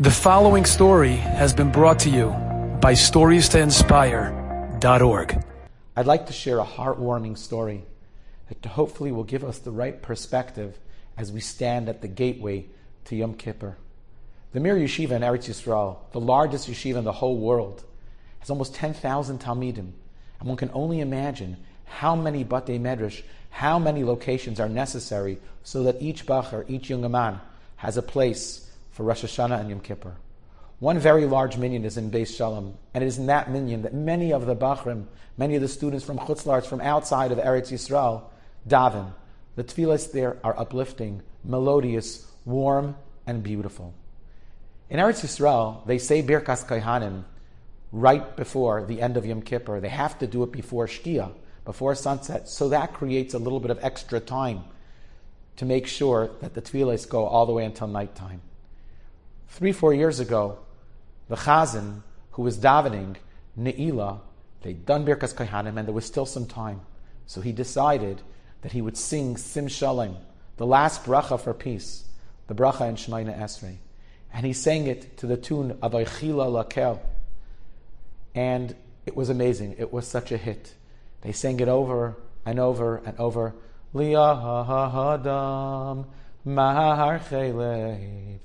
The following story has been brought to you by StoriesToInspire.org. I'd like to share a heartwarming story that hopefully will give us the right perspective as we stand at the gateway to Yom Kippur. The Mir Yeshiva in Eretz Yisrael, the largest yeshiva in the whole world, has almost 10,000 Talmidim. And one can only imagine how many Batei Medrash, how many locations are necessary so that each Bachar, each young man, has a place for Rosh Hashanah and Yom Kippur. One very large minyan is in Beis Shalom, and it is in that minyan that many of the Bachrim, many of the students from Chutz La'aretz, from outside of Eretz Yisrael, daven. The tefillahs there are uplifting, melodious, warm, and beautiful. In Eretz Yisrael, they say Birkas Kohanim right before the end of Yom Kippur. They have to do it before Shkia, before sunset, so that creates a little bit of extra time to make sure that the tefillahs go all the way until nighttime. Three, four years ago, the Chazan, who was davening Ne'ilah, they'd done Birkas Kohanim and there was still some time. So he decided that he would sing Sim Shalom, the last bracha for peace, the bracha in Shemoneh Esrei. And he sang it to the tune of Eichila Lakel. And it was amazing. It was such a hit. They sang it over and over and over.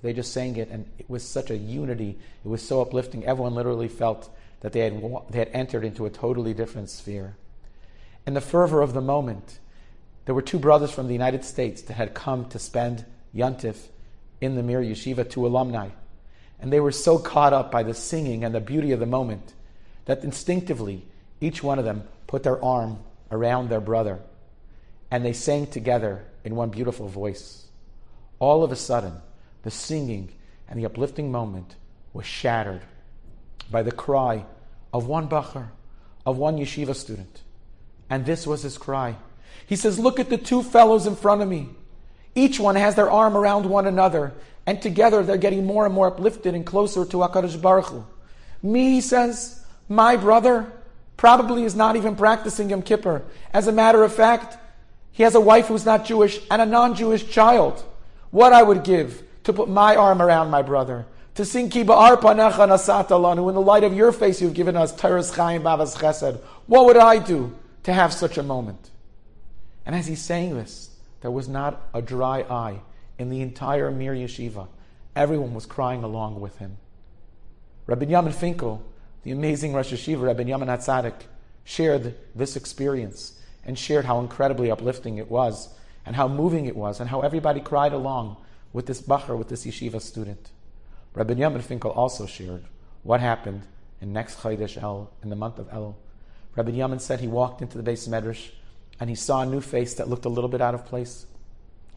They just sang it, and it was such a unity. It was so uplifting. Everyone literally felt that they had, they had entered into a totally different sphere. In the fervor of the moment, there were two brothers from the United States that had come to spend Yontif in the Mir Yeshiva, two alumni. And they were so caught up by the singing and the beauty of the moment that instinctively each one of them put their arm around their brother and they sang together in one beautiful voice all of a sudden, the singing and the uplifting moment was shattered by the cry of one Bachar, of one yeshiva student. And this was his cry. He says, Look at the two fellows in front of me. Each one has their arm around one another, and together they're getting more and more uplifted and closer to HaKadosh Baruch Hu. Me, he says, my brother probably is not even practicing Yom Kippur. As a matter of fact, he has a wife who's not Jewish and a non Jewish child what I would give to put my arm around my brother, to sing Ki panecha nasat who in the light of your face you've given us Toras Chaim Bavas Chesed. What would I do to have such a moment? And as he's saying this, there was not a dry eye in the entire Mir Yeshiva. Everyone was crying along with him. Rabbi Yamin Finkel, the amazing Rosh Yeshiva, Rabbi Yamin Hatzadik, shared this experience and shared how incredibly uplifting it was and how moving it was, and how everybody cried along with this Bachar, with this yeshiva student. Rabbi Yamin Finkel also shared what happened in next Chodesh Elul, in the month of Elul. Rabbi Yamin said he walked into the beis medrash and he saw a new face that looked a little bit out of place.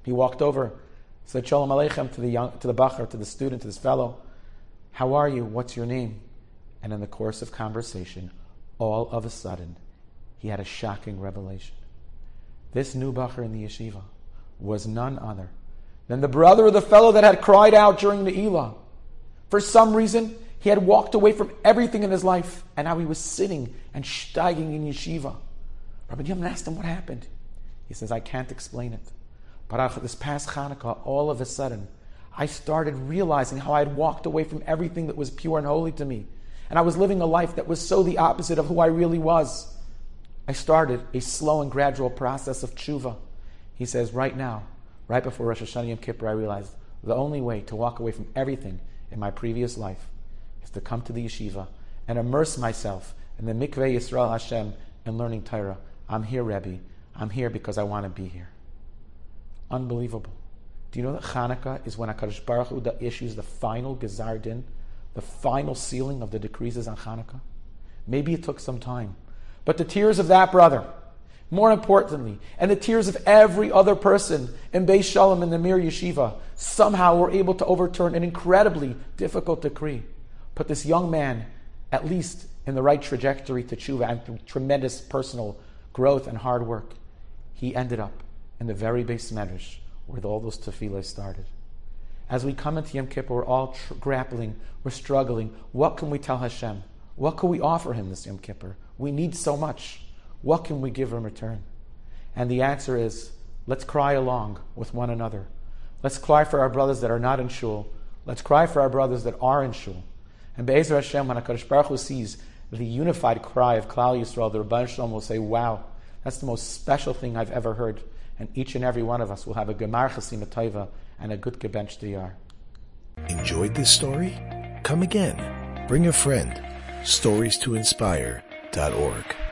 He walked over, said Shalom Aleichem to the young, to the Bachar, to the student, to this fellow. How are you? What's your name? And in the course of conversation, all of a sudden, he had a shocking revelation. This new Bachar in the yeshiva was none other than the brother of the fellow that had cried out during the Ne'ilah. For some reason, he had walked away from everything in his life, and now he was sitting and steiging in yeshiva. Rabbi Yamin asked him what happened. He says, I can't explain it. But after this past Hanukkah, all of a sudden, I started realizing how I had walked away from everything that was pure and holy to me. And I was living a life that was so the opposite of who I really was. I started a slow and gradual process of tshuva. He says, right now, right before Rosh Hashanah Yom Kippur, I realized the only way to walk away from everything in my previous life is to come to the yeshiva and immerse myself in the mikveh Yisrael Hashem and learning Torah. I'm here, Rebbe. I'm here because I want to be here. Unbelievable. Do you know that Hanukkah is when HaKadosh Baruch Hu issues the final Gezar Din, the final sealing of the decrees is on Hanukkah? Maybe it took some time. But the tears of that brother, more importantly, and the tears of every other person in Beis Shalom in the Mir Yeshiva, somehow were able to overturn an incredibly difficult decree. Put this young man, at least in the right trajectory to tshuva and through tremendous personal growth and hard work. He ended up in the very beis medrash where all those tefillahs started. As we come into Yom Kippur, we're all tr- grappling, we're struggling. What can we tell Hashem? What can we offer him this Yom Kippur? We need so much. What can we give in return? And the answer is let's cry along with one another. Let's cry for our brothers that are not in shul. Let's cry for our brothers that are in shul. And Be'ezer Hashem, when HaKadosh Baruch Hu sees the unified cry of Klal Yisrael, the Ribono Shel Olam will say, wow, that's the most special thing I've ever heard. And each and every one of us will have a Gemar Chasim and a good Gebench Diyar. Enjoyed this story? Come again. Bring a friend. Stories to inspire.org.